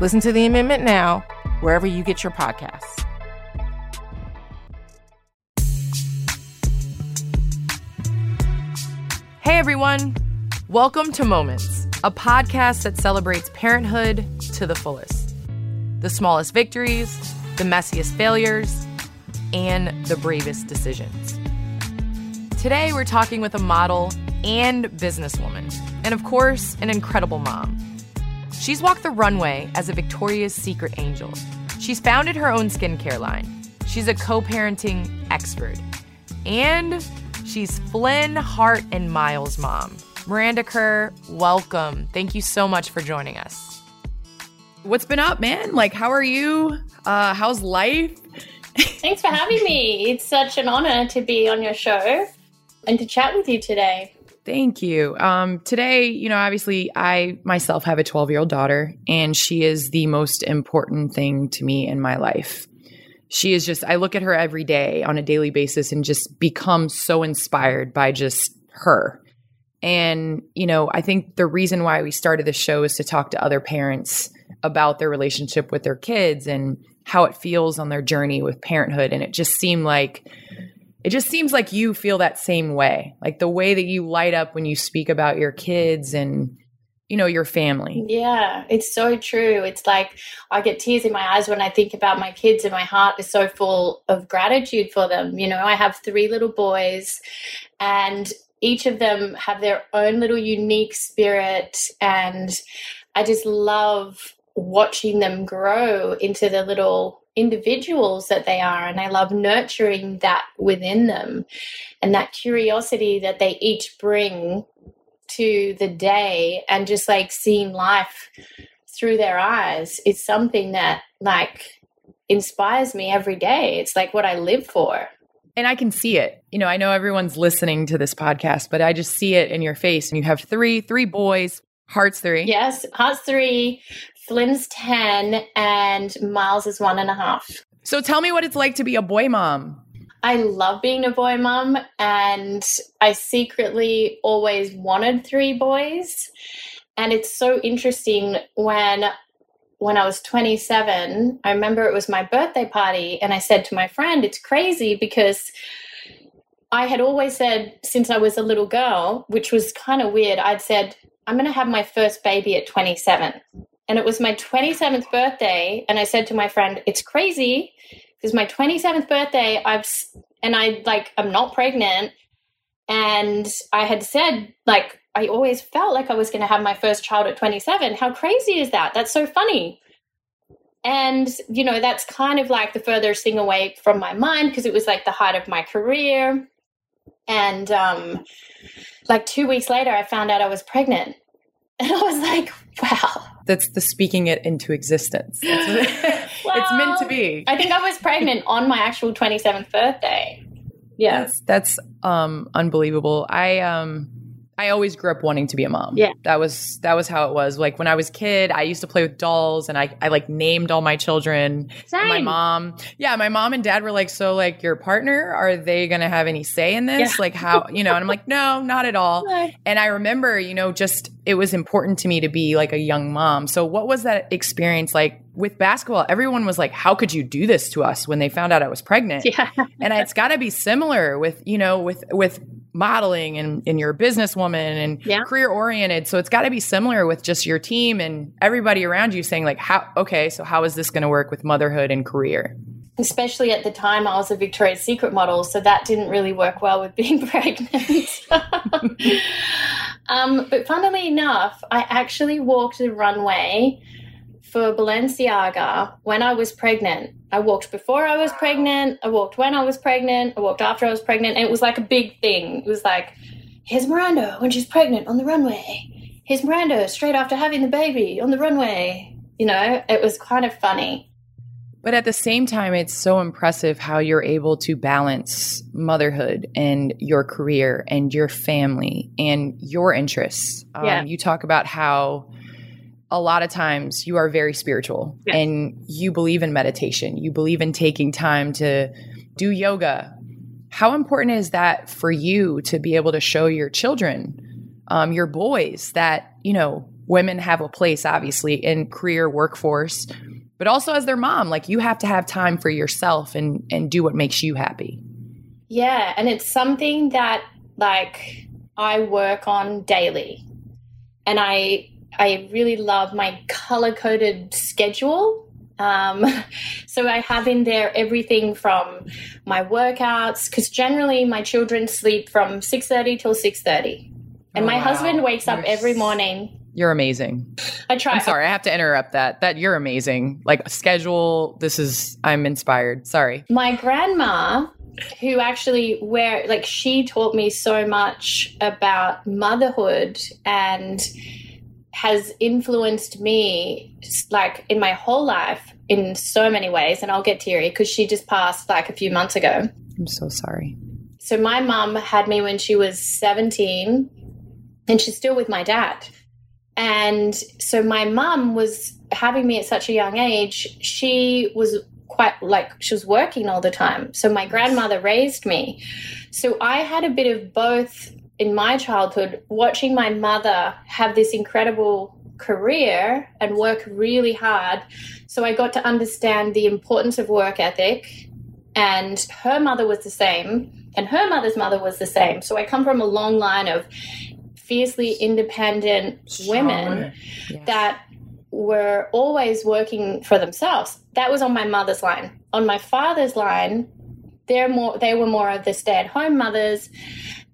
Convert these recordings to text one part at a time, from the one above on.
Listen to the amendment now, wherever you get your podcasts. Hey everyone, welcome to Moments, a podcast that celebrates parenthood to the fullest. The smallest victories, the messiest failures, and the bravest decisions. Today we're talking with a model and businesswoman, and of course, an incredible mom. She's walked the runway as a Victoria's Secret angel. She's founded her own skincare line. She's a co parenting expert. And she's Flynn, Hart, and Miles' mom. Miranda Kerr, welcome. Thank you so much for joining us. What's been up, man? Like, how are you? Uh, how's life? Thanks for having me. It's such an honor to be on your show and to chat with you today. Thank you. Um, today, you know, obviously, I myself have a 12 year old daughter, and she is the most important thing to me in my life. She is just, I look at her every day on a daily basis and just become so inspired by just her. And, you know, I think the reason why we started this show is to talk to other parents about their relationship with their kids and how it feels on their journey with parenthood. And it just seemed like, it just seems like you feel that same way like the way that you light up when you speak about your kids and you know your family. Yeah it's so true. It's like i get tears in my eyes when i think about my kids and my heart is so full of gratitude for them. You know i have three little boys and each of them have their own little unique spirit and i just love watching them grow into the little individuals that they are. And I love nurturing that within them and that curiosity that they each bring to the day and just like seeing life through their eyes is something that like inspires me every day. It's like what I live for. And I can see it. You know, I know everyone's listening to this podcast, but I just see it in your face. And you have three, three boys, Hart's three. Yes, Hart's three, Flynn's 10 and Miles is one and a half. So tell me what it's like to be a boy mom. I love being a boy mom and I secretly always wanted three boys. And it's so interesting when when I was 27, I remember it was my birthday party and I said to my friend, it's crazy because I had always said since I was a little girl, which was kind of weird, I'd said I'm going to have my first baby at 27 and it was my 27th birthday and i said to my friend it's crazy because my 27th birthday i've and i like i'm not pregnant. And i had said like i always felt like i was going to have my first child at 27 how crazy is that? That's so funny. And you know that's kind of like the furthest thing away from my mind because it was like the height of my career. And um like two weeks later i found out i was pregnant. And i was like wow that's the speaking it into existence. well, it's meant to be. I think I was pregnant on my actual 27th birthday. Yeah. That's, that's um unbelievable. I um I always grew up wanting to be a mom. Yeah. That was that was how it was. Like when I was a kid, I used to play with dolls and I, I like named all my children. Same. My mom. Yeah, my mom and dad were like, So like your partner, are they gonna have any say in this? Yeah. Like how you know, and I'm like, No, not at all. And I remember, you know, just it was important to me to be like a young mom. So what was that experience like with basketball? Everyone was like, How could you do this to us when they found out I was pregnant? Yeah. and it's gotta be similar with, you know, with with modeling and, and you're a businesswoman and yeah. career oriented. So it's got to be similar with just your team and everybody around you saying like, how, okay, so how is this going to work with motherhood and career? Especially at the time I was a Victoria's Secret model. So that didn't really work well with being pregnant. um, but funnily enough, I actually walked the runway for Balenciaga when I was pregnant. I walked before I was pregnant, I walked when I was pregnant, I walked after I was pregnant, and it was like a big thing. It was like, here's Miranda when she's pregnant on the runway. Here's Miranda straight after having the baby on the runway. You know, it was kind of funny. But at the same time, it's so impressive how you're able to balance motherhood and your career and your family and your interests. Um, Yeah. You talk about how a lot of times you are very spiritual Yes. and you believe in meditation, you believe in taking time to do yoga. How important is that for you to be able to show your children, um, your boys, that, you know, women have a place, obviously, in career workforce, but also as their mom, like you have to have time for yourself and, and do what makes you happy. Yeah, and it's something that like I work on daily. And I I really love my color-coded schedule. Um, so I have in there everything from my workouts cuz generally my children sleep from 6:30 till 6:30. And Oh, my wow. husband wakes up You're every morning. You're amazing. I try I'm sorry, I have to interrupt that. That you're amazing. Like schedule, this is I'm inspired. Sorry. my grandma who actually where like she taught me so much about motherhood and has influenced me like in my whole life in so many ways and I'll get teary because she just passed like a few months ago. I'm so sorry. So my mum had me when she was 17 and she's still with my dad. And so my mum was having me at such a young age. She was quite like she was working all the time. So my grandmother raised me. So I had a bit of both in my childhood watching my mother have this incredible career and work really hard. So I got to understand the importance of work ethic and her mother was the same and her mother's mother was the same. So I come from a long line of fiercely independent women Yes. that were always working for themselves. That was on my mother's line. On my father's line, they're more they were more of the stay-at-home mothers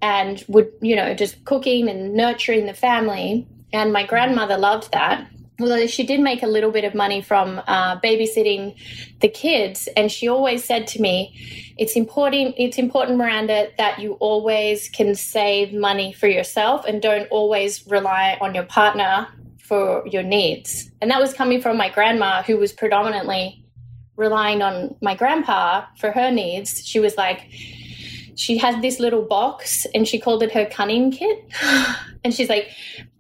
and would, you know, just cooking and nurturing the family. And my grandmother loved that. Although she did make a little bit of money from uh, babysitting the kids, and she always said to me, "It's important. It's important, Miranda, that you always can save money for yourself and don't always rely on your partner for your needs." And that was coming from my grandma, who was predominantly relying on my grandpa for her needs. She was like, she had this little box and she called it her cunning kit. and she's like,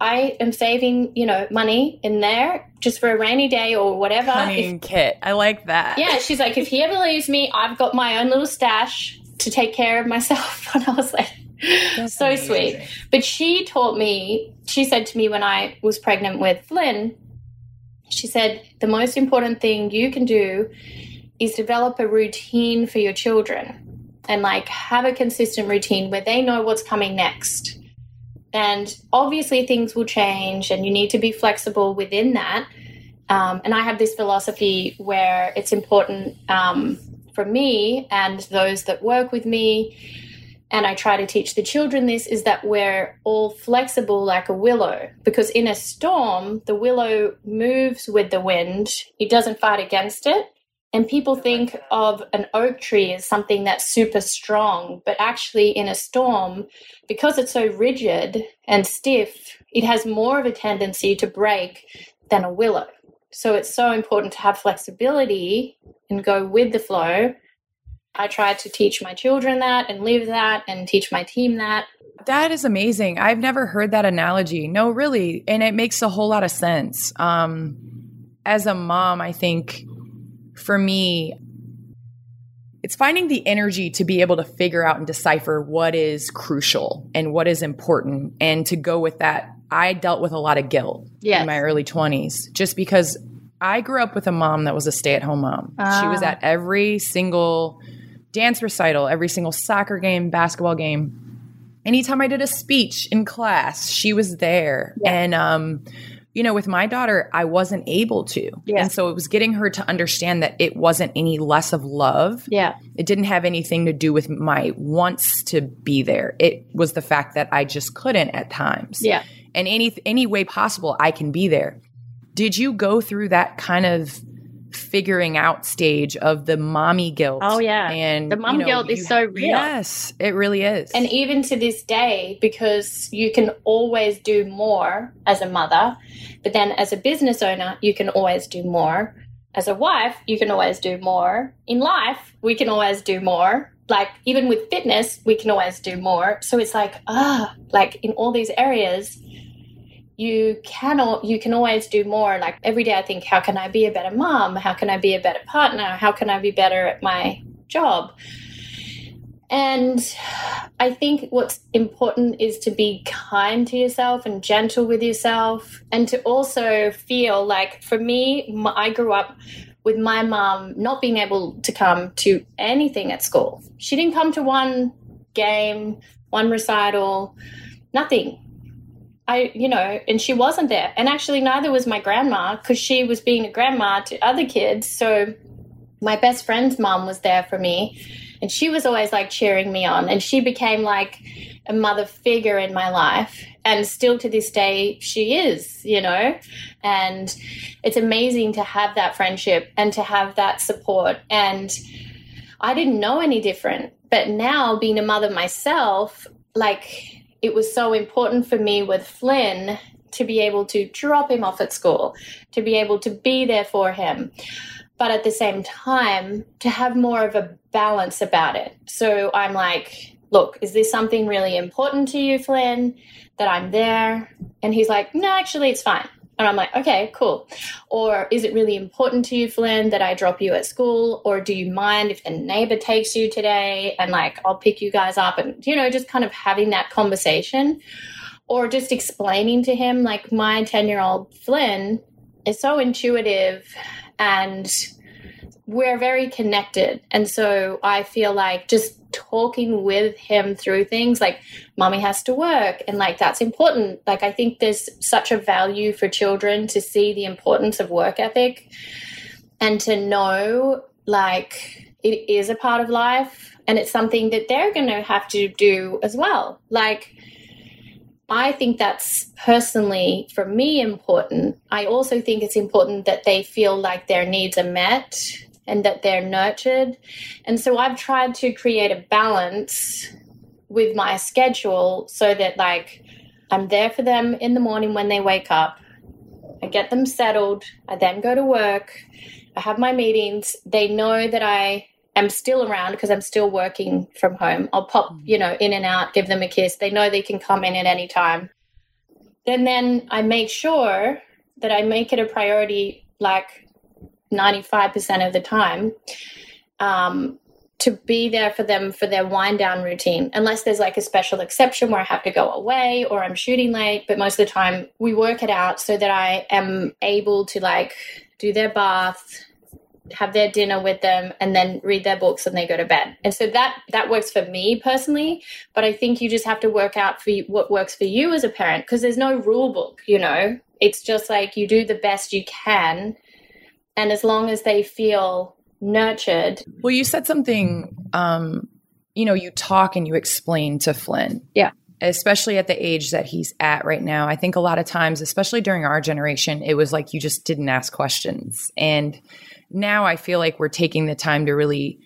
I am saving, you know, money in there just for a rainy day or whatever. If- Cunning kit. I like that. yeah, she's like, if he ever leaves me, I've got my own little stash to take care of myself. And I was like, That's so amazing. sweet. But she taught me, she said to me when I was pregnant with Flynn, she said, the most important thing you can do is develop a routine for your children and like have a consistent routine where they know what's coming next. And obviously, things will change, and you need to be flexible within that. Um, and I have this philosophy where it's important um, for me and those that work with me, and I try to teach the children this is that we're all flexible like a willow. Because in a storm, the willow moves with the wind, it doesn't fight against it. And people think of an oak tree as something that's super strong, but actually, in a storm, because it's so rigid and stiff, it has more of a tendency to break than a willow. So it's so important to have flexibility and go with the flow. I try to teach my children that and live that and teach my team that. That is amazing. I've never heard that analogy. No, really. And it makes a whole lot of sense. Um, as a mom, I think for me, it's finding the energy to be able to figure out and decipher what is crucial and what is important and to go with that. I dealt with a lot of guilt Yes. in my early 20s just because I grew up with a mom that was a stay at home mom. She was Ah. at every single dance recital, every single soccer game, basketball game. Anytime I did a speech in class, she was there. Yeah. And um you know, with my daughter, I wasn't able to. Yeah. And so it was getting her to understand that it wasn't any less of love. Yeah. It didn't have anything to do with my wants to be there. It was the fact that I just couldn't at times. Yeah. And any any way possible I can be there. Did you go through that kind of figuring out stage of the mommy guilt? Oh, yeah. And The mom you know, guilt is so real. Yes, it really is. And even to this day, because you can always do more as a mother, but then as a business owner, you can always do more. as a wife, you can always do more. In life, we can always do more. Like even with fitness, we can always do more. So it's like, ah, like in all these areas, you cannot you can always do more like every day i think how can i be a better mom how can i be a better partner how can i be better at my job and I think what's important is to be kind to yourself and gentle with yourself, and to also feel like for me, I grew up with my mom not being able to come to anything at school. She didn't come to one game, one recital, nothing. I, you know, and she wasn't there. And actually, neither was my grandma because she was being a grandma to other kids. So my best friend's mom was there for me and she was always like cheering me on and she became like a mother figure in my life and still to this day she is you know and it's amazing to have that friendship and to have that support and i didn't know any different but now being a mother myself like it was so important for me with flynn to be able to drop him off at school to be able to be there for him but at the same time to have more of a balance about it. So I'm like, look, is this something really important to you, Flynn, that I'm there? And he's like, no, actually, it's fine. And I'm like, okay, cool. Or is it really important to you, Flynn, that I drop you at school? Or do you mind if the neighbor takes you today and like I'll pick you guys up? And, you know, just kind of having that conversation or just explaining to him, like, my 10 year old Flynn is so intuitive and we're very connected. And so I feel like just talking with him through things like mommy has to work and like that's important. Like I think there's such a value for children to see the importance of work ethic and to know like it is a part of life and it's something that they're going to have to do as well. Like I think that's personally, for me, important. I also think it's important that they feel like their needs are met and that they're nurtured. And so I've tried to create a balance with my schedule so that, like, I'm there for them in the morning when they wake up. I get them settled. I then go to work. I have my meetings. They know that I am still around because I'm still working from home. I'll pop, you know, in and out, give them a kiss. They know they can come in at any time. Then then I make sure that I make it a priority like 95% of the time um, to be there for them for their wind down routine, unless there's like a special exception where I have to go away or I'm shooting late. But most of the time, we work it out so that I am able to like do their bath, have their dinner with them and then read their books and they go to bed and so that that works for me personally but i think you just have to work out for you, what works for you as a parent because there's no rule book you know it's just like you do the best you can and as long as they feel nurtured well you said something um you know you talk and you explain to flynn yeah especially at the age that he's at right now. I think a lot of times, especially during our generation, it was like you just didn't ask questions. And now I feel like we're taking the time to really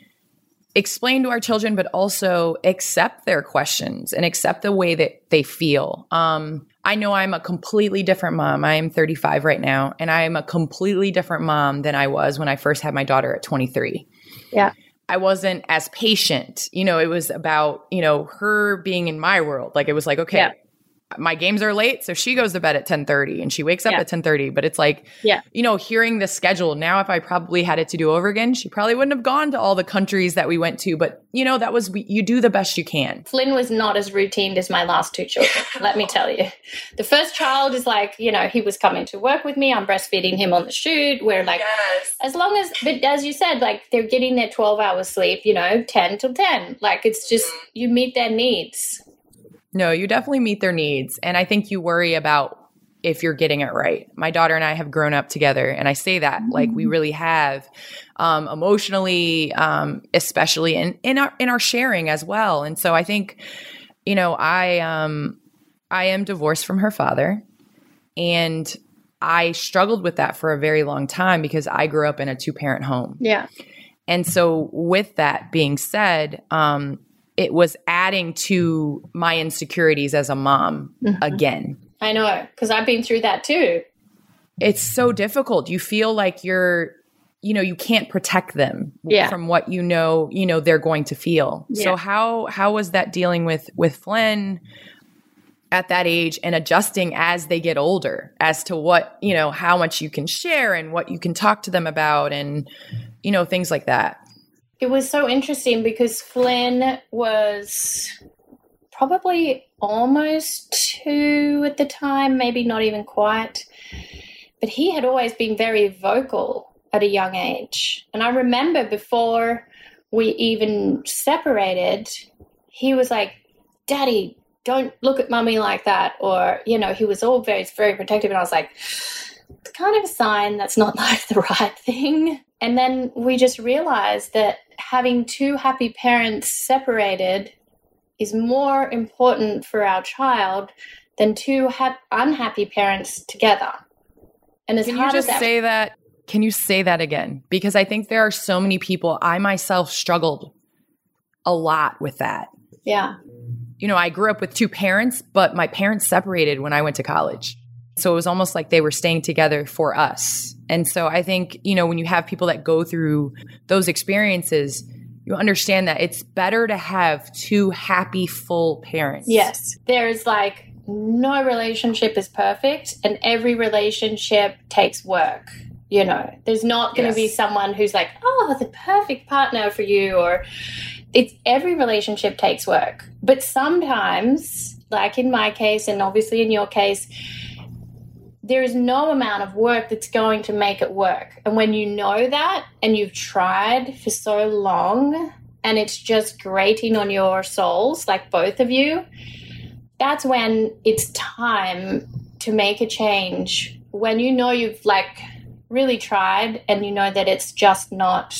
explain to our children, but also accept their questions and accept the way that they feel. Um, I know I'm a completely different mom. I am 35 right now, and I am a completely different mom than I was when I first had my daughter at 23. Yeah. I wasn't as patient. You know, it was about, you know, her being in my world. Like it was like, okay, yeah my games are late so she goes to bed at 10:30 and she wakes up yeah. at 10:30 but it's like yeah. you know hearing the schedule. Now if I probably had it to do over again she probably wouldn't have gone to all the countries that we went to but you know that was you do the best you can. Flynn was not as routine as my last two children let me tell you. The first child is like you know he was coming to work with me. I'm breastfeeding him on the shoot. We're like yes. as long as but as you said like they're getting their 12 hours sleep you know 10 till 10 like it's just mm-hmm. you meet their needs no, you definitely meet their needs. And I think you worry about if you're getting it right. My daughter and I have grown up together, and I say that mm-hmm. like we really have, um, emotionally, um, especially in in our in our sharing as well. And so I think, you know, I um, I am divorced from her father, and I struggled with that for a very long time because I grew up in a two parent home. Yeah. And so, with that being said, um, it was adding to my insecurities as a mom mm-hmm. again. I know, because I've been through that too. It's so difficult. You feel like you're you know you can't protect them Yeah. from what you know you know they're going to feel Yeah. so how how was that dealing with with flynn at that age and adjusting as they get older as to what you know how much you can share and what you can talk to them about and you know things like that It was so interesting because Flynn was probably almost two at the time, maybe not even quite. But he had always been very vocal at a young age. And I remember before we even separated, he was like, Daddy, don't look at mummy like that. Or, you know, he was all very very protective. And I was like, it's kind of a sign that's not like the right thing. And then we just realized that having two happy parents separated is more important for our child than two ha- unhappy parents together. And as can you just as that, say that can you say that again because i think there are so many people i myself struggled a lot with that yeah, you know, I grew up with two parents, but my parents separated when I went to college. So it was almost like they were staying together for us. And so I think, you know, when you have people that go through those experiences, you understand that it's better to have two happy, full parents. yes, there's like no relationship is perfect, and every relationship takes work. You know, there's not going to be someone who's like, oh, the perfect partner for you, or it's every relationship takes work. But sometimes, like in my case, and obviously in your case, there is no amount of work that's going to make it work. And when you know that and you've tried for so long and it's just grating on your souls, like both of you, that's when it's time to make a change. When you know you've like really tried and you know that it's just not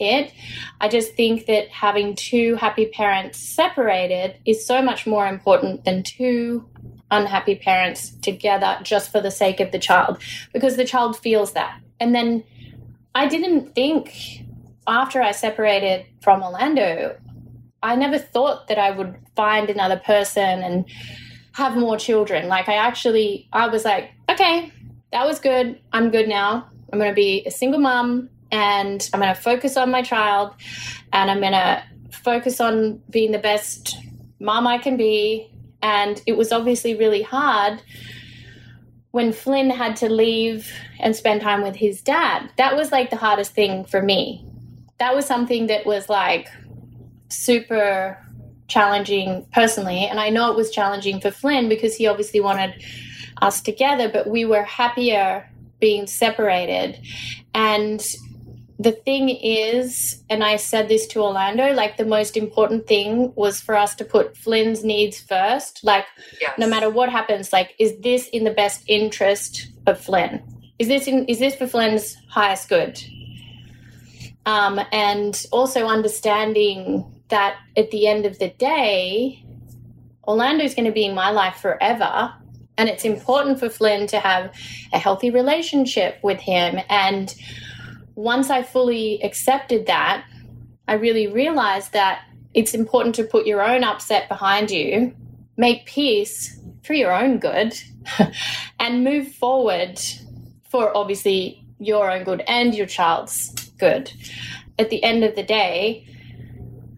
it. I just think that having two happy parents separated is so much more important than two unhappy parents together just for the sake of the child because the child feels that. And then I didn't think after I separated from Orlando, I never thought that I would find another person and have more children. Like I actually I was like, okay, that was good. I'm good now. I'm going to be a single mom and I'm going to focus on my child and I'm going to focus on being the best mom I can be. And it was obviously really hard when Flynn had to leave and spend time with his dad. That was like the hardest thing for me. That was something that was like super challenging personally. And I know it was challenging for Flynn because he obviously wanted us together, but we were happier being separated. And the thing is, and I said this to Orlando, like the most important thing was for us to put Flynn's needs first. Like, no matter what happens, like, is this in the best interest of Flynn? Is this in, is this for Flynn's highest good? Um, and also understanding that at the end of the day, Orlando's going to be in my life forever. And it's important for Flynn to have a healthy relationship with him. And once I fully accepted that, I really realized that it's important to put your own upset behind you, make peace for your own good, and move forward for obviously your own good and your child's good. At the end of the day,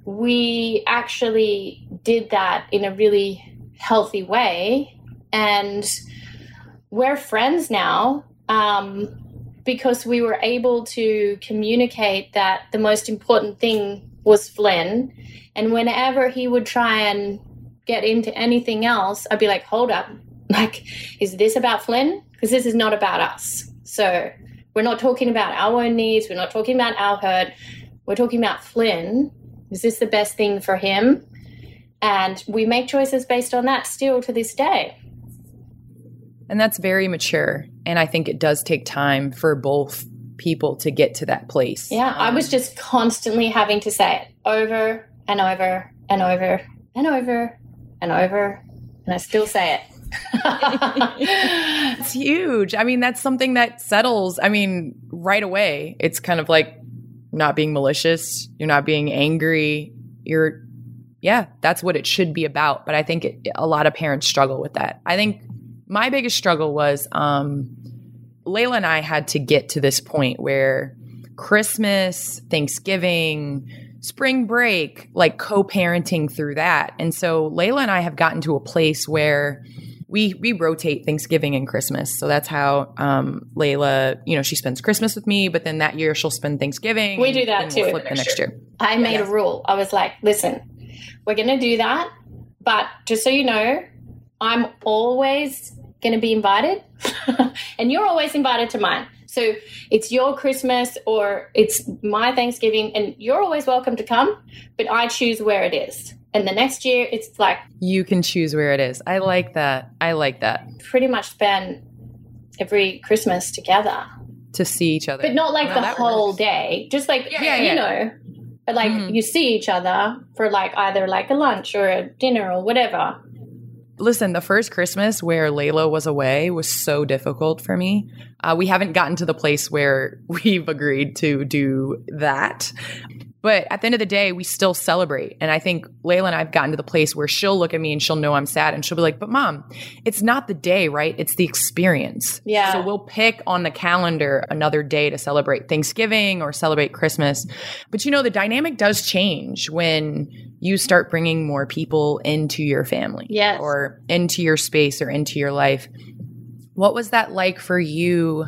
we actually did that in a really healthy way. And we're friends now um, because we were able to communicate that the most important thing was Flynn. And whenever he would try and get into anything else, I'd be like, hold up. Like, is this about Flynn? Because this is not about us. So we're not talking about our own needs. We're not talking about our hurt. We're talking about Flynn. Is this the best thing for him? And we make choices based on that still to this day. And that's very mature. And I think it does take time for both people to get to that place. Yeah, I was just constantly having to say it over and over and over and over and over. And I still say it. It's huge. I mean, that's something that settles. I mean, right away, it's kind of like not being malicious, you're not being angry. You're, yeah, that's what it should be about. But I think it, a lot of parents struggle with that. I think my biggest struggle was um, Layla and I had to get to this point where Christmas, Thanksgiving, spring break, like co parenting through that. And so Layla and I have gotten to a place where we we rotate Thanksgiving and Christmas. So that's how um, Layla, you know, she spends Christmas with me, but then that year she'll spend Thanksgiving. We do that and too. We'll flip the next year. I made a rule. I was like, listen, we're going to do that. But just so you know, I'm always going to be invited, and you're always invited to mine. So it's your Christmas or it's my Thanksgiving, and you're always welcome to come, but I choose where it is. And the next year, it's like You can choose where it is. I like that. I like that pretty much spend every Christmas together, to see each other. but not like No, the whole works. day. Just like Yeah, you yeah. know, but like Mhm. you see each other for like either like a lunch or a dinner or whatever. Listen, the first Christmas where Layla was away was so difficult for me. Uh, we haven't gotten to the place where we've agreed to do that. But at the end of the day, we still celebrate. And I think Layla and I have gotten to the place where she'll look at me and she'll know I'm sad and she'll be like, but mom, it's not the day, right? It's the experience. Yeah. So we'll pick on the calendar another day to celebrate Thanksgiving or celebrate Christmas. But you know, the dynamic does change when you start bringing more people into your family Yes. or into your space or into your life. What was that like for you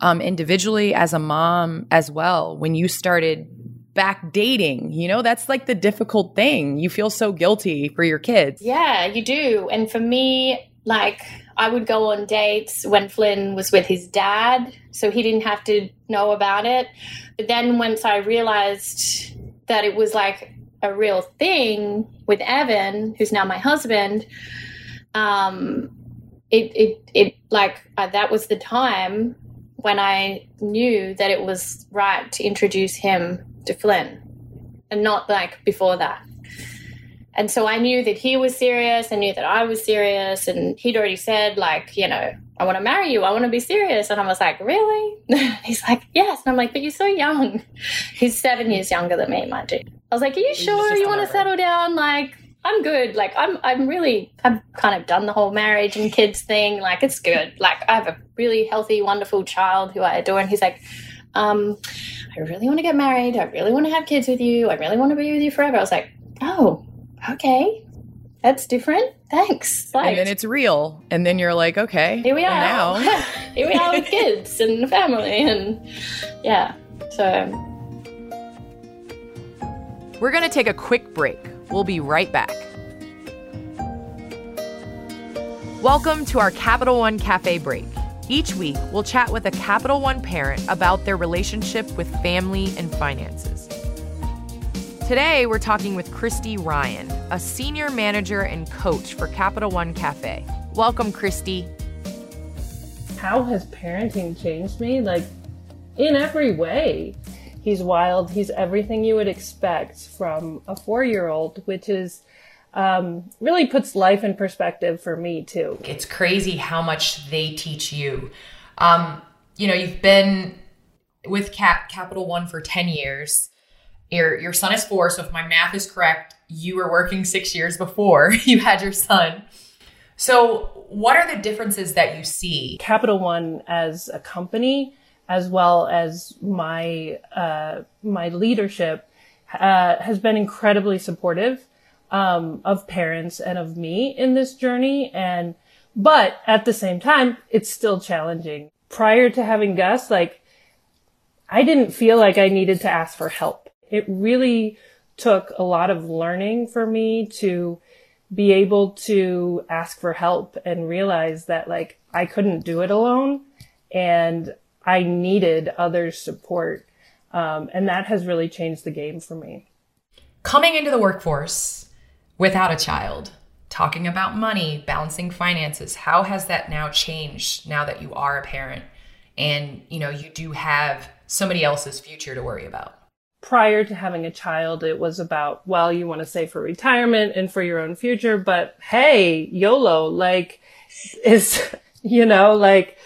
um, individually as a mom as well when you started back dating? You know, that's like the difficult thing. You feel so guilty for your kids. Yeah, you do. And for me, like I would go on dates when Flynn was with his dad, so he didn't have to know about it. But then once I realized that it was like a real thing with Evan, who's now my husband, um, it it it like uh, that was the time when I knew that it was right to introduce him to Flynn, and not like before that. And so I knew that he was serious. I knew that I was serious. And he'd already said, like, you know, I want to marry you. I want to be serious. And I was like, really? He's like, yes. And I'm like, but you're so young. He's seven years younger than me, mind you. I was like, are you sure you want to settle down? Like, I'm good. Like, I'm, I'm really, I've kind of done the whole marriage and kids thing. Like, it's good. Like, I have a really healthy, wonderful child who I adore. And he's like, um, I really want to get married. I really want to have kids with you. I really want to be with you forever. I was like, oh, okay. That's different. Thanks. Like, And then it's real. And then you're like, okay. here we are. Now. here we are with kids and family. And yeah. So We're going to take a quick break. We'll be right back. Welcome to our Capital One Cafe break. Each week, we'll chat with a Capital One parent about their relationship with family and finances. Today, we're talking with Christy Ryan, a senior manager and coach for Capital One Cafe. Welcome, Christy. how has parenting changed me? Like, in every way. He's wild. He's everything you would expect from a four year old, which is um, really puts life in perspective for me, too. it's crazy how much they teach you. Um, you know, you've been with Cap Capital One for 10 years. Your your son is four, so if my math is correct, you were working six years before you had your son. So what are the differences that you see? Capital One as a company, as well as my uh, my leadership, uh, has been incredibly supportive um, of parents and of me in this journey. And but at the same time, it's still challenging. Prior to having Gus, like I didn't feel like I needed to ask for help. It really took a lot of learning for me to be able to ask for help and realize that like I couldn't do it alone and I needed others' support. Um, and that has really changed the game for me. Coming into the workforce without a child, talking about money, balancing finances, how has that now changed now that you are a parent and you know you do have somebody else's future to worry about? prior to having a child, it was about, well, you want to save for retirement and for your own future, but hey, YOLO, like, is, you know, like,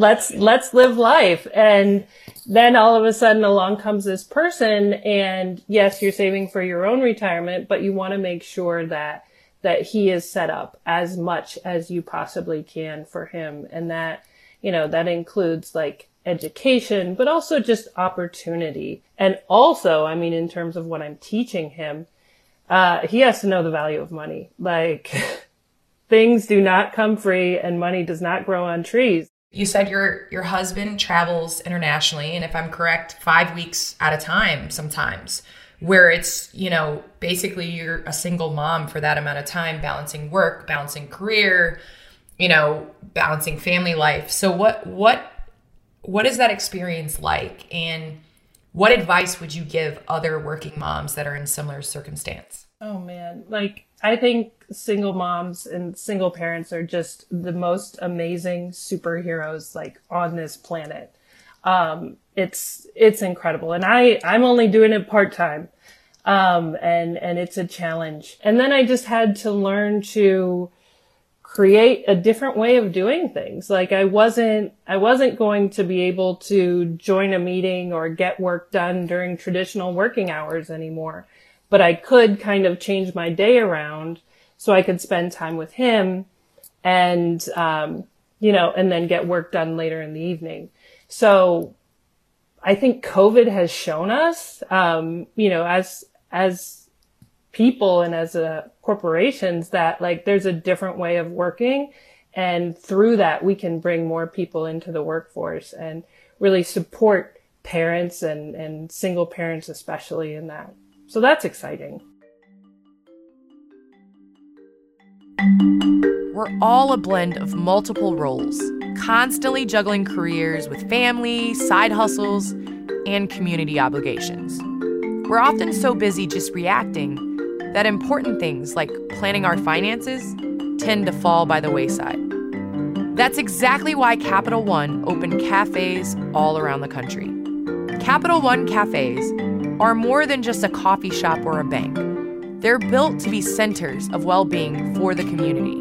let's, let's live life. And then all of a sudden along comes this person and yes, you're saving for your own retirement, but you want to make sure that, that he is set up as much as you possibly can for him. And that, you know, that includes like education, but also just opportunity. And also, I mean, in terms of what I'm teaching him, uh, he has to know the value of money. Like things do not come free and money does not grow on trees. You said your your husband travels internationally, and if I'm correct, five weeks at a time sometimes, where it's you know basically you're a single mom for that amount of time, balancing work, balancing career, you know, balancing family life. So what what what is that experience like, and what advice would you give other working moms that are in similar circumstance? Oh man, like I think single moms and single parents are just the most amazing superheroes like on this planet. Um, it's it's incredible, and I I'm only doing it part time, um, and and it's a challenge. And then I just had to learn to create a different way of doing things. Like I wasn't I wasn't going to be able to join a meeting or get work done during traditional working hours anymore but I could kind of change my day around so I could spend time with him and, um, you know, and then get work done later in the evening. So I think COVID has shown us, um, you know, as, as people and as uh, corporations that like there's a different way of working. And through that, we can bring more people into the workforce and really support parents and, and single parents, especially in that. So that's exciting. We're all a blend of multiple roles, constantly juggling careers with family, side hustles, and community obligations. We're often so busy just reacting that important things like planning our finances tend to fall by the wayside. That's exactly why Capital One opened cafes all around the country. Capital One cafes are more than just a coffee shop or a bank. They're built to be centers of well being for the community.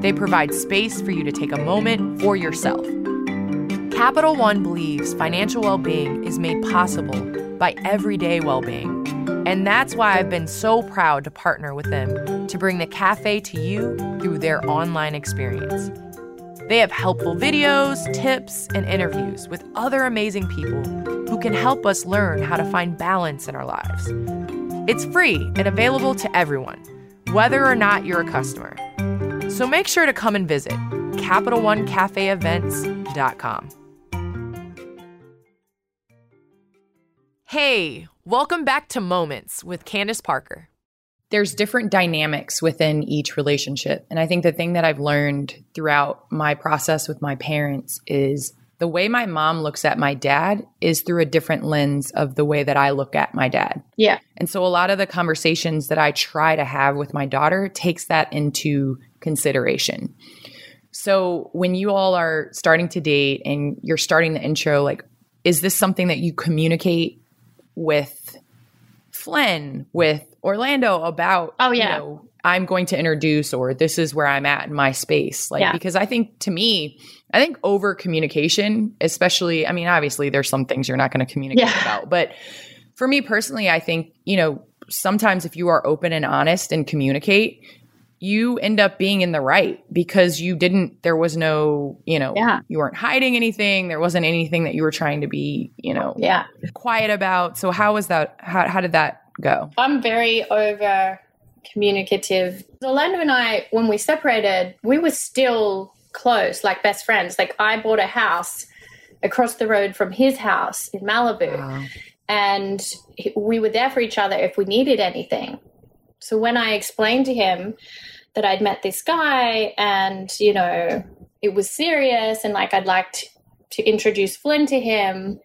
They provide space for you to take a moment for yourself. Capital One believes financial well being is made possible by everyday well being. And that's why I've been so proud to partner with them to bring the cafe to you through their online experience. They have helpful videos, tips, and interviews with other amazing people who can help us learn how to find balance in our lives. It's free and available to everyone, whether or not you're a customer. So make sure to come and visit CapitalOneCafeEvents.com. Hey, welcome back to Moments with Candace Parker there's different dynamics within each relationship. And I think the thing that I've learned throughout my process with my parents is the way my mom looks at my dad is through a different lens of the way that I look at my dad. Yeah. And so a lot of the conversations that I try to have with my daughter takes that into consideration. So when you all are starting to date and you're starting the intro, like, is this something that you communicate with Flynn, with Orlando about, oh, yeah. You know, I'm going to introduce or this is where I'm at in my space. Like, yeah. because I think to me, I think over communication, especially, I mean, obviously there's some things you're not going to communicate yeah. about, but for me personally, I think, you know, sometimes if you are open and honest and communicate, you end up being in the right because you didn't there was no you know yeah. you weren't hiding anything there wasn't anything that you were trying to be you know yeah quiet about so how was that how, how did that go? I'm very over communicative. Orlando and I, when we separated, we were still close, like best friends. Like I bought a house across the road from his house in Malibu. Wow. And we were there for each other if we needed anything. So when I explained to him that I'd met this guy and, you know, it was serious and like I'd like to, to introduce Flynn to him,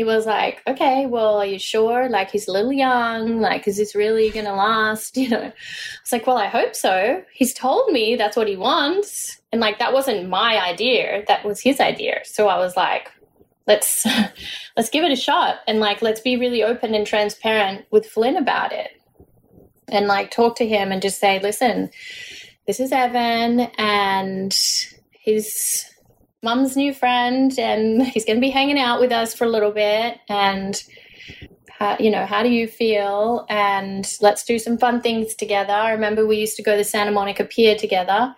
he was like, okay, well, are you sure? Like, he's a little young. Like, is this really going to last? You know, I was like, well, I hope so. He's told me that's what he wants. And like, that wasn't my idea. That was his idea. So I was like, let's, let's give it a shot. And like, let's be really open and transparent with Flynn about it. And like, talk to him and just say, listen, this is Evan and he's mum's new friend and he's going to be hanging out with us for a little bit. And uh, you know how do you feel? And let's do some fun things together. I remember we used to go to santa monica pier together.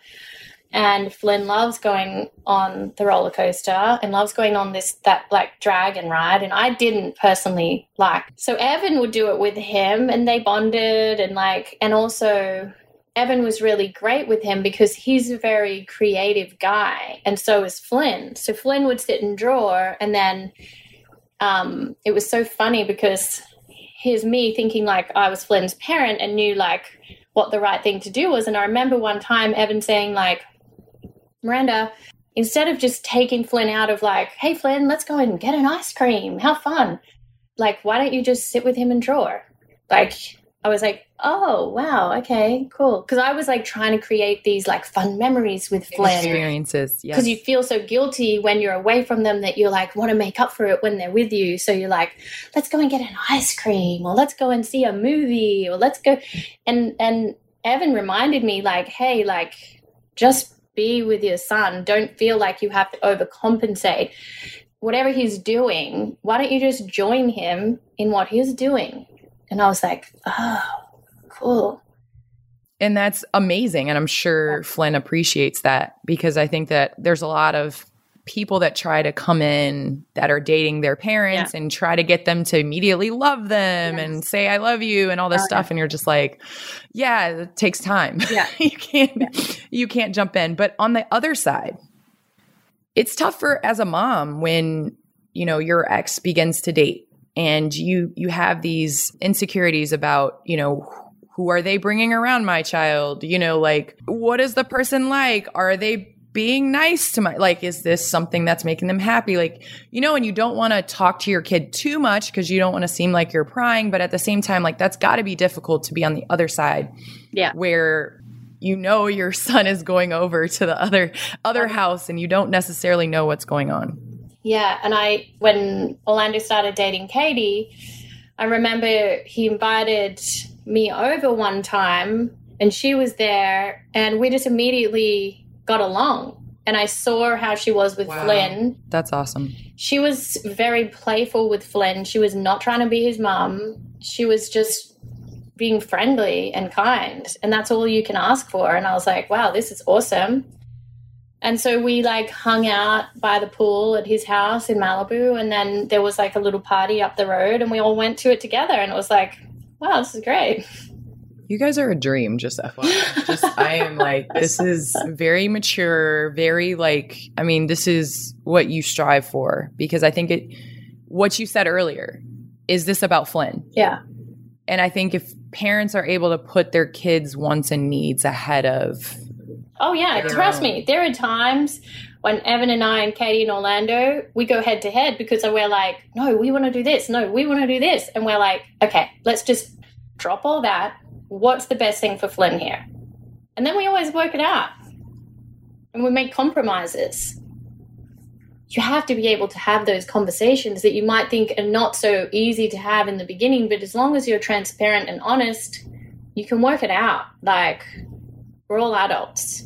And Flynn loves going on the roller coaster and loves going on this that like dragon ride. And I didn't personally like. So Evan would do it with him and they bonded and like and also Evan was really great with him because he's a very creative guy and so is Flynn. So Flynn would sit and draw and then um, it was so funny because here's me thinking like I was Flynn's parent and knew like what the right thing to do was. And I remember one time Evan saying like, Miranda, instead of just taking Flynn out of like, hey, Flynn, let's go and get an ice cream, have fun. Like, why don't you just sit with him and draw? Like, I was like, oh, wow, okay, cool. Because I was like trying to create these like fun memories with Flynn. Experiences, yes. Because you feel so guilty when you're away from them that you're like, want to make up for it when they're with you. So you're like, let's go and get an ice cream or let's go and see a movie or let's go. And, and Evan reminded me, like, hey, like, just be with your son. Don't feel like you have to overcompensate. Whatever he's doing, why don't you just join him in what he's doing? And I was like, oh, cool. And that's amazing. And I'm sure Flynn appreciates that because I think that there's a lot of people that try to come in that are dating their parents yeah. and try to get them to immediately love them yes. and say I love you and all this oh, stuff yeah. and you're just like yeah it takes time yeah you can't yeah. you can't jump in but on the other side it's tougher as a mom when you know your ex begins to date and you you have these insecurities about you know who are they bringing around my child? You know like what is the person like? Are they being nice to my like is this something that's making them happy? Like you know and you don't want to talk to your kid too much because you don't want to seem like you're prying but at the same time like that's got to be difficult to be on the other side yeah. where you know your son is going over to the other other house and you don't necessarily know what's going on yeah and i when orlando started dating katy i remember he invited me over one time and she was there and we just immediately got along. And I saw how she was with wow. Flynn. That's awesome. She was very playful with Flynn. She was not trying to be his mom. She was just being friendly and kind. And that's all you can ask for. And I was like, wow, this is awesome. And so we like hung out by the pool at his house in Malibu. And then there was like a little party up the road and we all went to it together. And it was like, wow, this is great. You guys are a dream, just FYI. Just I am like this is very mature, very like I mean, this is what you strive for because I think it what you said earlier is this about Flynn. Yeah. And I think if parents are able to put their kids' wants and needs ahead of Oh yeah, trust me. There are times when Evan and I and Katy and Orlando, we go head to head because we're like, no, we want to do this. No, we want to do this. And we're like, okay, let's just drop all that what's the best thing for Flynn here? And then we always work it out and we make compromises. You have to be able to have those conversations that you might think are not so easy to have in the beginning, but as long as you're transparent and honest, you can work it out. Like, we're all adults.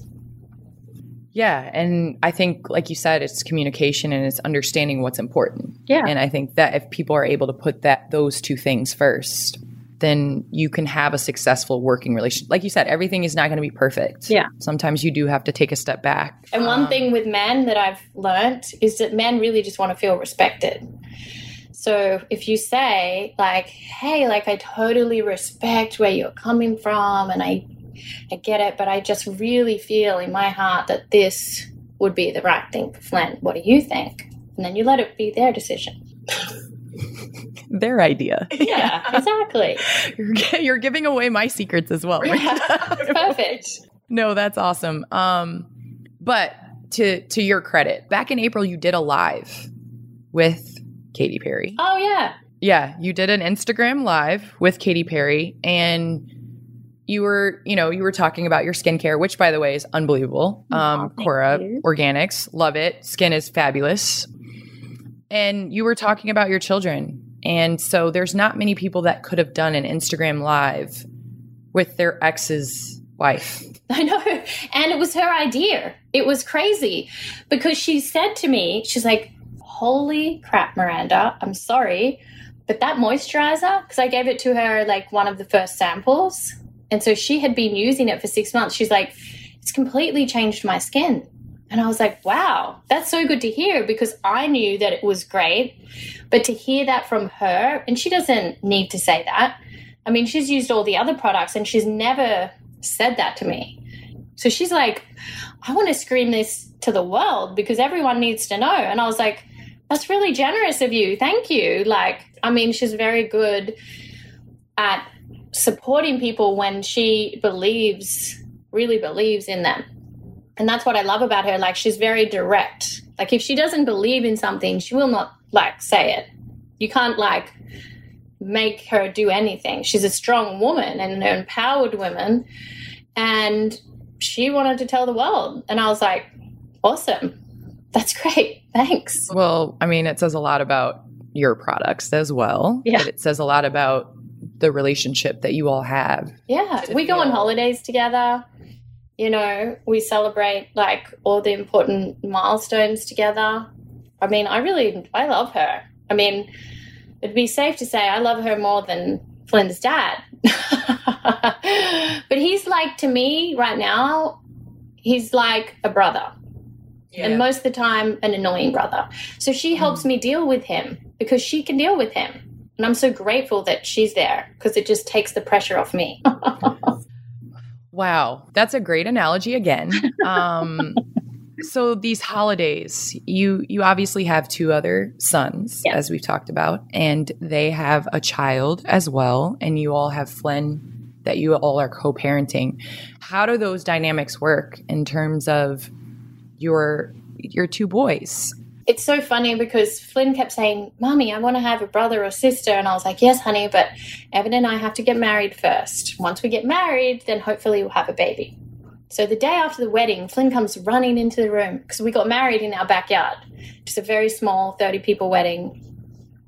Yeah. And I think, like you said, it's communication and it's understanding what's important. Yeah. And I think that if people are able to put that those two things first, then you can have a successful working relationship. Like you said, everything is not going to be perfect. Yeah. Sometimes you do have to take a step back. And one um, thing with men that I've learned is that men really just want to feel respected. So if you say like, "Hey, like I totally respect where you're coming from and I I get it, but I just really feel in my heart that this would be the right thing for Flynn. What do you think?" And then you let it be their decision. their idea. Yeah, exactly. you're, you're giving away my secrets as well. Yeah, perfect. no, that's awesome. Um, but to to your credit, back in April, you did a live with Katy Perry. Oh yeah. Yeah, you did an Instagram live with Katy Perry, and you were, you know, you were talking about your skincare, which by the way is unbelievable. Um, oh, KORA Organics, love it. Skin is fabulous. And you were talking about your children and so there's not many people that could have done an Instagram live with their ex's wife. I know. And it was her idea. It was crazy because she said to me, she's like, Holy crap, Miranda, I'm sorry. But that moisturizer, because I gave it to her like one of the first samples. And so she had been using it for six months. She's like, it's completely changed my skin. And I was like, wow, that's so good to hear because I knew that it was great. But to hear that from her, and she doesn't need to say that. I mean, she's used all the other products and she's never said that to me. So she's like, I want to scream this to the world because everyone needs to know. And I was like, that's really generous of you. Thank you. Like, I mean, she's very good at supporting people when she believes, really believes in them. And that's what I love about her. Like, she's very direct. Like, if she doesn't believe in something, she will not, like, say it. You can't, like, make her do anything. She's a strong woman and an empowered woman. And she wanted to tell the world. And I was like, awesome. That's great. Thanks. Well, I mean, it says a lot about your products as well. Yeah. It says a lot about the relationship that you all have. Yeah. We go on holidays together. You know, we celebrate like all the important milestones together. I mean, I really, I love her. I mean, it'd be safe to say I love her more than Flynn's dad. but he's like, to me right now, he's like a brother. And most of the time, an annoying brother. So she helps mm. me deal with him because she can deal with him. And I'm so grateful that she's there because it just takes the pressure off me. Wow, that's a great analogy again. Um, so these holidays, you you obviously have two other sons, as we've talked about, and they have a child as well, and you all have Flynn that you all are co-parenting. How do those dynamics work in terms of your your two boys? It's so funny because Flynn kept saying, Mommy, I want to have a brother or sister. And I was like, Yes, honey, but Evan and I have to get married first. Once we get married, then hopefully we'll have a baby. So the day after the wedding, Flynn comes running into the room because we got married in our backyard. Just a very small 30 people wedding.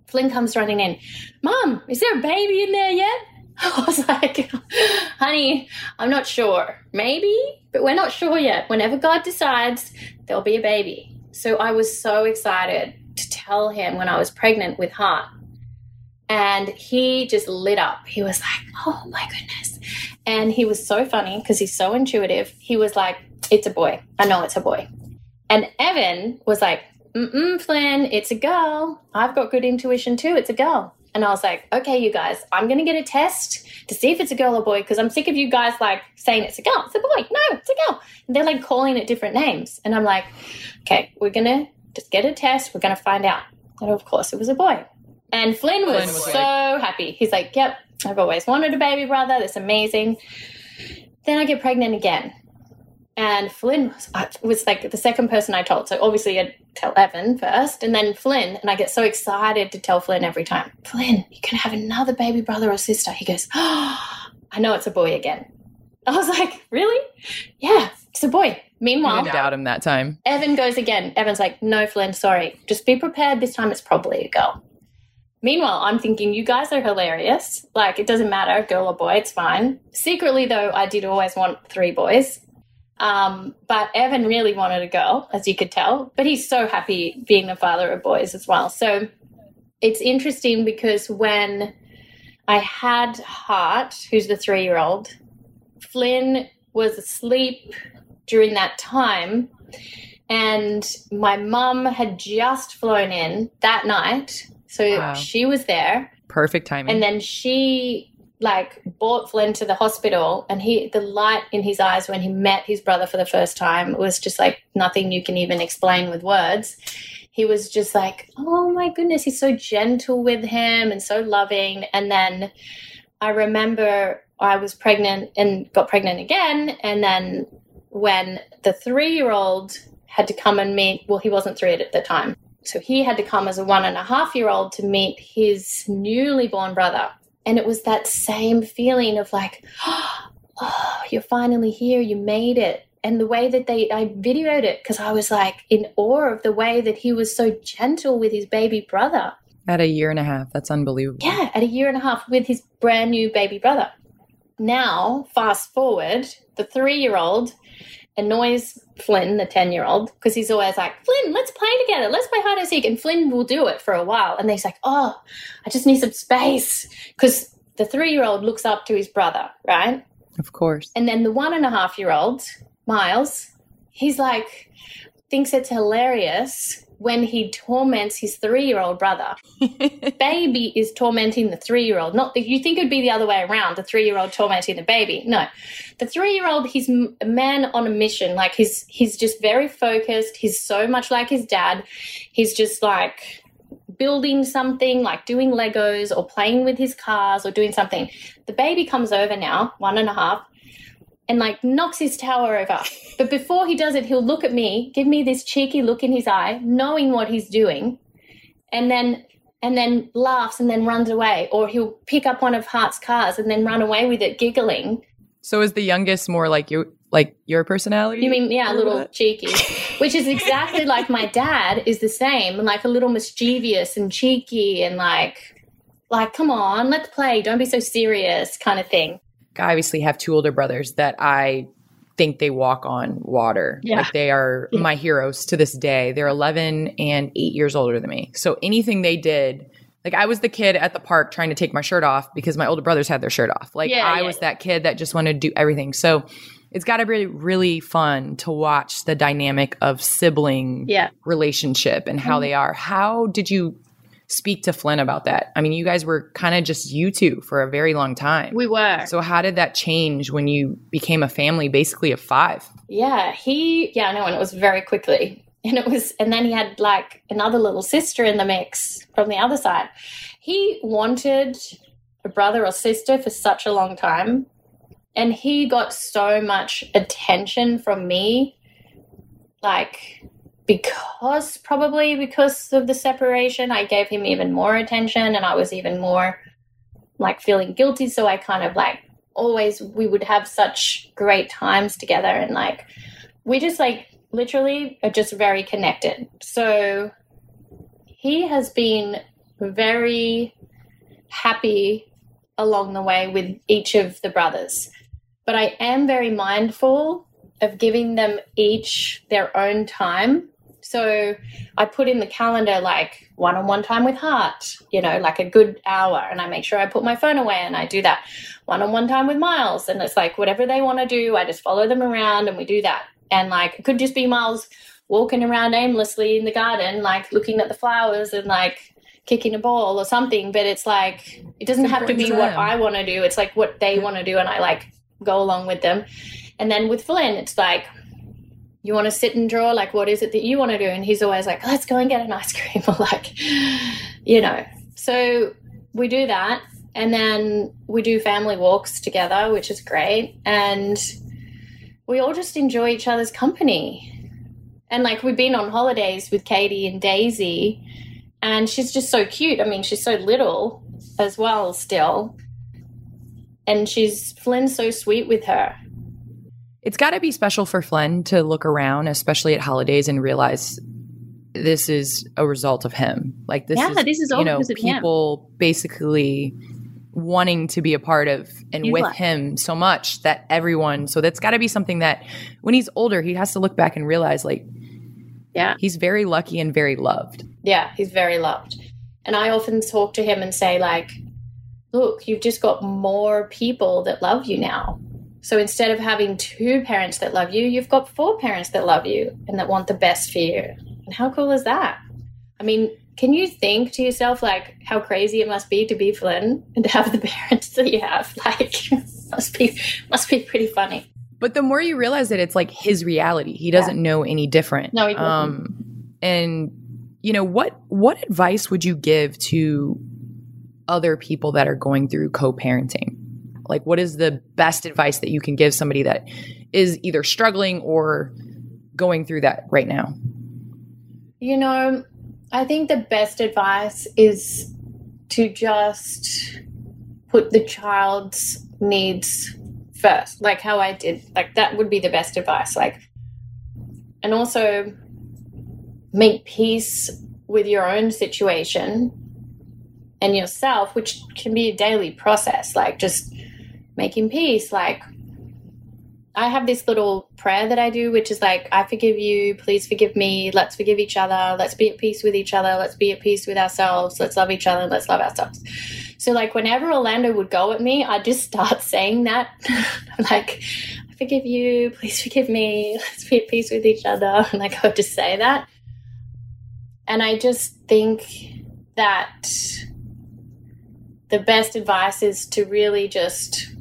Flynn comes running in, Mom, is there a baby in there yet? I was like, honey, I'm not sure. Maybe, but we're not sure yet. Whenever God decides, there'll be a baby. So I was so excited to tell him when I was pregnant with Hart. And he just lit up. He was like, oh my goodness. And he was so funny because he's so intuitive. He was like, it's a boy. I know it's a boy. And Evan was like, mm-mm, Flynn, it's a girl. I've got good intuition too. It's a girl. And I was like, okay, you guys, I'm going to get a test to see if it's a girl or boy because I'm sick of you guys like saying it's a girl. It's a boy. No, it's a girl. And they're like calling it different names. And I'm like, okay, we're going to just get a test. We're going to find out. And of course, it was a boy. And Flynn was, Flynn was so like- happy. He's like, yep, I've always wanted a baby brother. That's amazing. Then I get pregnant again. And Flynn was, was like the second person I told. So obviously tell Evan first and then Flynn. And I get so excited to tell Flynn every time, Flynn, you can have another baby brother or sister. He goes, oh, I know it's a boy again. I was like, really? Yeah, it's a boy. Meanwhile, didn't doubt him that time. Evan goes again. Evan's like, no, Flynn, sorry. Just be prepared. This time it's probably a girl. Meanwhile, I'm thinking, you guys are hilarious. Like, it doesn't matter, girl or boy, it's fine. Secretly, though, I did always want three boys. Um, but Evan really wanted a girl, as you could tell. But he's so happy being the father of boys as well. So it's interesting because when I had Hart, who's the three year old, Flynn was asleep during that time. And my mum had just flown in that night. So Wow. she was there. Perfect timing. And then she like brought Flynn to the hospital and he the light in his eyes when he met his brother for the first time was just like nothing you can even explain with words. He was just like, "Oh my goodness, he's so gentle with him and so loving." And then I remember I was pregnant and got pregnant again and then when the 3-year-old had to come and meet, well he wasn't 3 at the time. So he had to come as a one and a half year old to meet his newly born brother. And it was that same feeling of like, oh, you're finally here, you made it. And the way that they, I videoed it because I was like in awe of the way that he was so gentle with his baby brother. At a year and a half, that's unbelievable. Yeah, at a year and a half with his brand new baby brother. Now, fast forward, the three year old annoys Flynn, the 10 year old, because he's always like, Flynn, let's play together. Let's play hide and seek. And Flynn will do it for a while. And he's like, oh, I just need some space. Because the three year old looks up to his brother, right? Of course. And then the one and a half year old Miles, he's like, thinks it's hilarious when he torments his three year old brother. baby is tormenting the three year old. Not that you think it'd be the other way around, the three year old tormenting the baby. No. The three year old, he's a man on a mission. Like he's he's just very focused. He's so much like his dad. He's just like building something, like doing Legos or playing with his cars or doing something. The baby comes over now, one and a half, and like knocks his tower over. But before he does it, he'll look at me, give me this cheeky look in his eye, knowing what he's doing, and then and then laughs and then runs away. Or he'll pick up one of Hart's cars and then run away with it, giggling. So is the youngest more like you like your personality? You mean yeah, a little what? cheeky. Which is exactly like my dad is the same, like a little mischievous and cheeky and like like come on, let's play, don't be so serious kind of thing. I obviously have two older brothers that I think they walk on water. Yeah. Like they are yeah. my heroes to this day. They're 11 and 8 years older than me. So anything they did, like I was the kid at the park trying to take my shirt off because my older brothers had their shirt off. Like yeah, I was that kid that just wanted to do everything. So it's got to be really fun to watch the dynamic of sibling yeah. relationship and how mm-hmm. they are. How did you speak to Flynn about that? I mean, you guys were kind of just you two for a very long time. We were. So how did that change when you became a family basically of five? Yeah, he, yeah, no, and it was very quickly. And it was, and then he had like another little sister in the mix from the other side. He wanted a brother or sister for such a long time. And he got so much attention from me. Like, because probably because of the separation, I gave him even more attention and I was even more like feeling guilty. So I kind of like always, we would have such great times together and like we just like literally are just very connected. So he has been very happy along the way with each of the brothers. But I am very mindful of giving them each their own time so I put in the calendar like one on one time with Hart, you know, like a good hour. And I make sure I put my phone away and I do that one on one time with Miles. And it's like whatever they want to do, I just follow them around and we do that. And like it could just be Miles walking around aimlessly in the garden, like looking at the flowers and like kicking a ball or something. But it's like, it doesn't have to be what I want to do. It's like what they want to do. And I like go along with them. And then with Flynn, it's like, you want to sit and draw like what is it that you want to do? And he's always like let's go and get an ice cream or like you know. So we do that and then we do family walks together which is great and we all just enjoy each other's company. And like we've been on holidays with katy and daisy and she's just so cute. I mean she's so little as well still. And she's flynn's so sweet with her it's got to be special for Flynn to look around, especially at holidays, and realize this is a result of him. Like this, yeah, is, this is all you know people basically wanting to be a part of and with him so much that everyone. So that's got to be something that when he's older, he has to look back and realize, like, yeah, he's very lucky and very loved. Yeah, he's very loved. And I often talk to him and say, like, look, you've just got more people that love you now so instead of having two parents that love you, you've got four parents that love you and that want the best for you. And how cool is that? I mean, can you think to yourself like how crazy it must be to be Flynn and to have the parents that you have? Like must be must be pretty funny. But the more you realize that it's like his reality. He doesn't yeah. know any different. No, he doesn't. Um, and you know, what what advice would you give to other people that are going through co-parenting? Like, what is the best advice that you can give somebody that is either struggling or going through that right now? You know, I think the best advice is to just put the child's needs first, like how I did. Like, that would be the best advice. Like, and also make peace with your own situation and yourself, which can be a daily process. Like, just making peace. Like, I have this little prayer that I do, which is like, I forgive you, please forgive me, let's forgive each other, let's be at peace with each other, let's be at peace with ourselves, let's love each other, let's love ourselves. So, like, whenever Orlando would go at me, I'd just start saying that. like, I forgive you. Please forgive me. Let's be at peace with each other. And like, I go to say that. And I just think that the best advice is to really just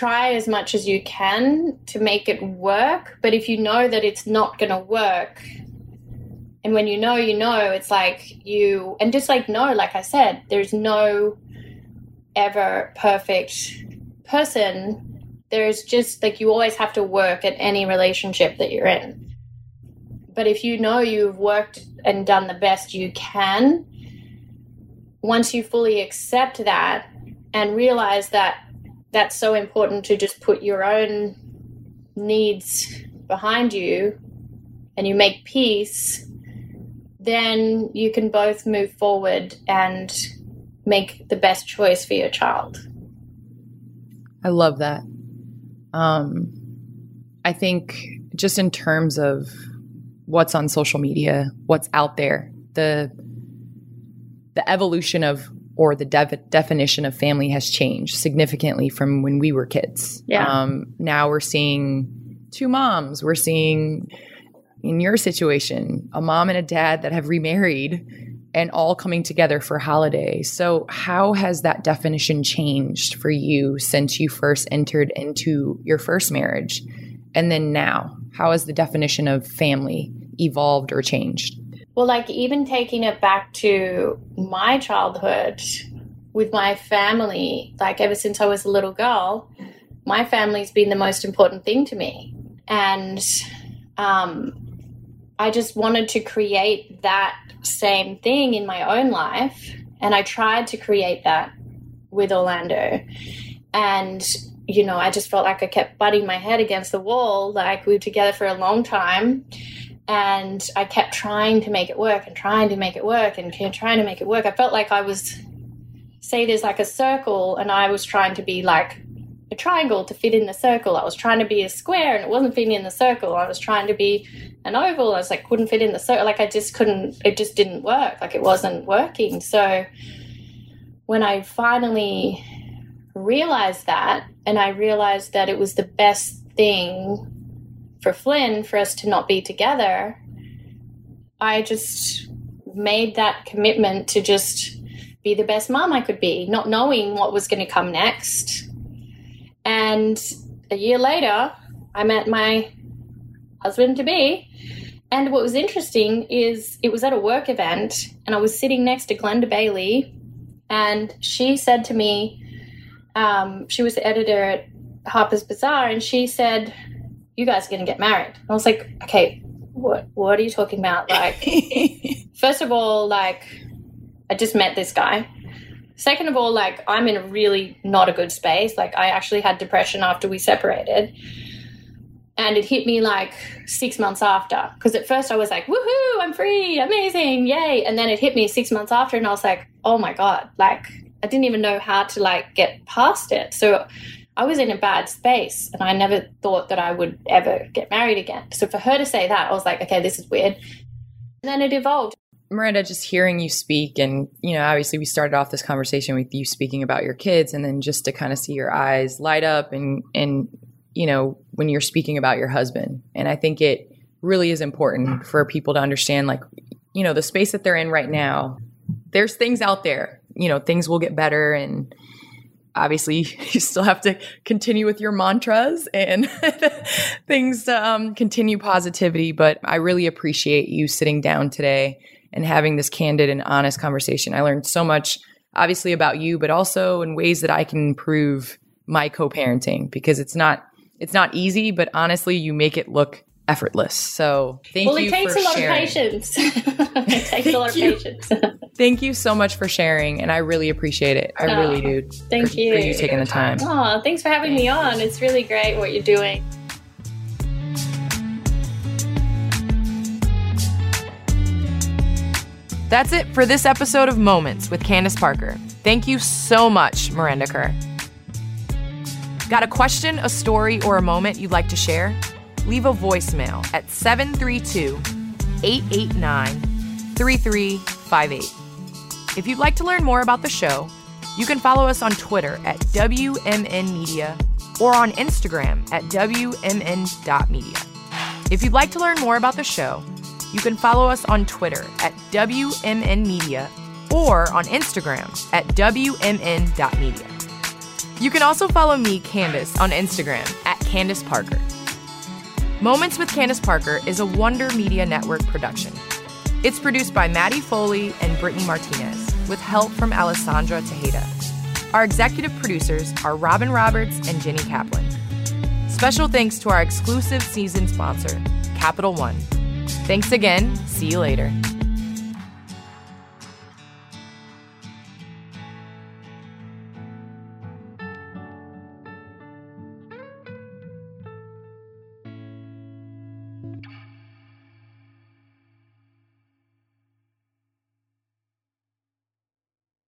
try as much as you can to make it work. But if you know that it's not going to work, and when you know, you know, it's like you, and just like no, like I said, there's no ever perfect person. There's just like you always have to work at any relationship that you're in. But if you know you've worked and done the best you can, once you fully accept that and realize that that's so important to just put your own needs behind you and you make peace, then you can both move forward and make the best choice for your child. I love that. Um, I think just in terms of what's on social media, what's out there, the the evolution of or the definition of family has changed significantly from when we were kids. Yeah. Um, now we're seeing two moms. We're seeing in your situation a mom and a dad that have remarried and all coming together for holidays. So, how has that definition changed for you since you first entered into your first marriage? And then now, how has the definition of family evolved or changed? Well, like even taking it back to my childhood with my family, like ever since I was a little girl, my family's been the most important thing to me. And um, I just wanted to create that same thing in my own life. And I tried to create that with Orlando. And, you know, I just felt like I kept butting my head against the wall. Like we were together for a long time. And I kept trying to make it work and trying to make it work and trying to make it work. I felt like I was, say, there's like a circle, and I was trying to be like a triangle to fit in the circle. I was trying to be a square and it wasn't fitting in the circle. I was trying to be an oval. I was like, couldn't fit in the circle. Like, I just couldn't, it just didn't work. Like, it wasn't working. So, when I finally realized that, and I realized that it was the best thing for Flynn for us to not be together, I just made that commitment to just be the best mom I could be, not knowing what was going to come next. And a year later, I met my husband to be. And what was interesting is it was at a work event, and I was sitting next to Glenda Bailey, and she said to me, um, she was the editor at Harper's Bazaar, and she said, "You guys are going to get married." And I was like, "Okay, what? What are you talking about?" Like, first of all, like, I just met this guy. Second of all, like, I'm in a really not a good space. Like, I actually had depression after we separated and it hit me like six months after because at first i was like woohoo i'm free amazing yay and then it hit me six months after and i was like oh my god like i didn't even know how to like get past it so i was in a bad space and i never thought that i would ever get married again so for her to say that i was like okay this is weird and then it evolved Miranda, just hearing you speak, and you know, obviously, we started off this conversation with you speaking about your kids, and then just to kind of see your eyes light up and and you know, when you're speaking about your husband. And I think it really is important for people to understand, like, you know, the space that they're in right now, there's things out there, you know, things will get better. And obviously, you still have to continue with your mantras and things to um, continue positivity. But I really appreciate you sitting down today and having this candid and honest conversation. I learned so much, obviously, about you, but also in ways that I can improve my co parenting because it's not it's not easy, but honestly, you make it look effortless. So thank well, you. Well, it takes a lot sharing. of patience. it takes a lot of you. patience. thank you so much for sharing, and I really appreciate it. I oh, really ah, do. Thank for, you for you taking the time. Oh, thanks for having me on. It's really great what you're doing. That's it for this episode of Moments with Candace Parker. Thank you so much, Miranda Kerr. Got a question, a story, or a moment you'd like to share? Leave a voicemail at 732 889 3358. If you'd like to learn more about the show, you can follow us on Twitter at WMN Media or on Instagram at WMN.media. If you'd like to learn more about the show, you can follow us on Twitter at WMN Media or on Instagram at WMN.media. You can also follow me, Candace, on Instagram at Candace Parker. Moments with Candace Parker is a Wonder Media Network production. It's produced by Maddie Foley and Brittany Martinez, with help from Alessandra Tejeda. Our executive producers are Robin Roberts and Jenny Kaplan. Special thanks to our exclusive season sponsor, Capital One. Thanks again. See you later.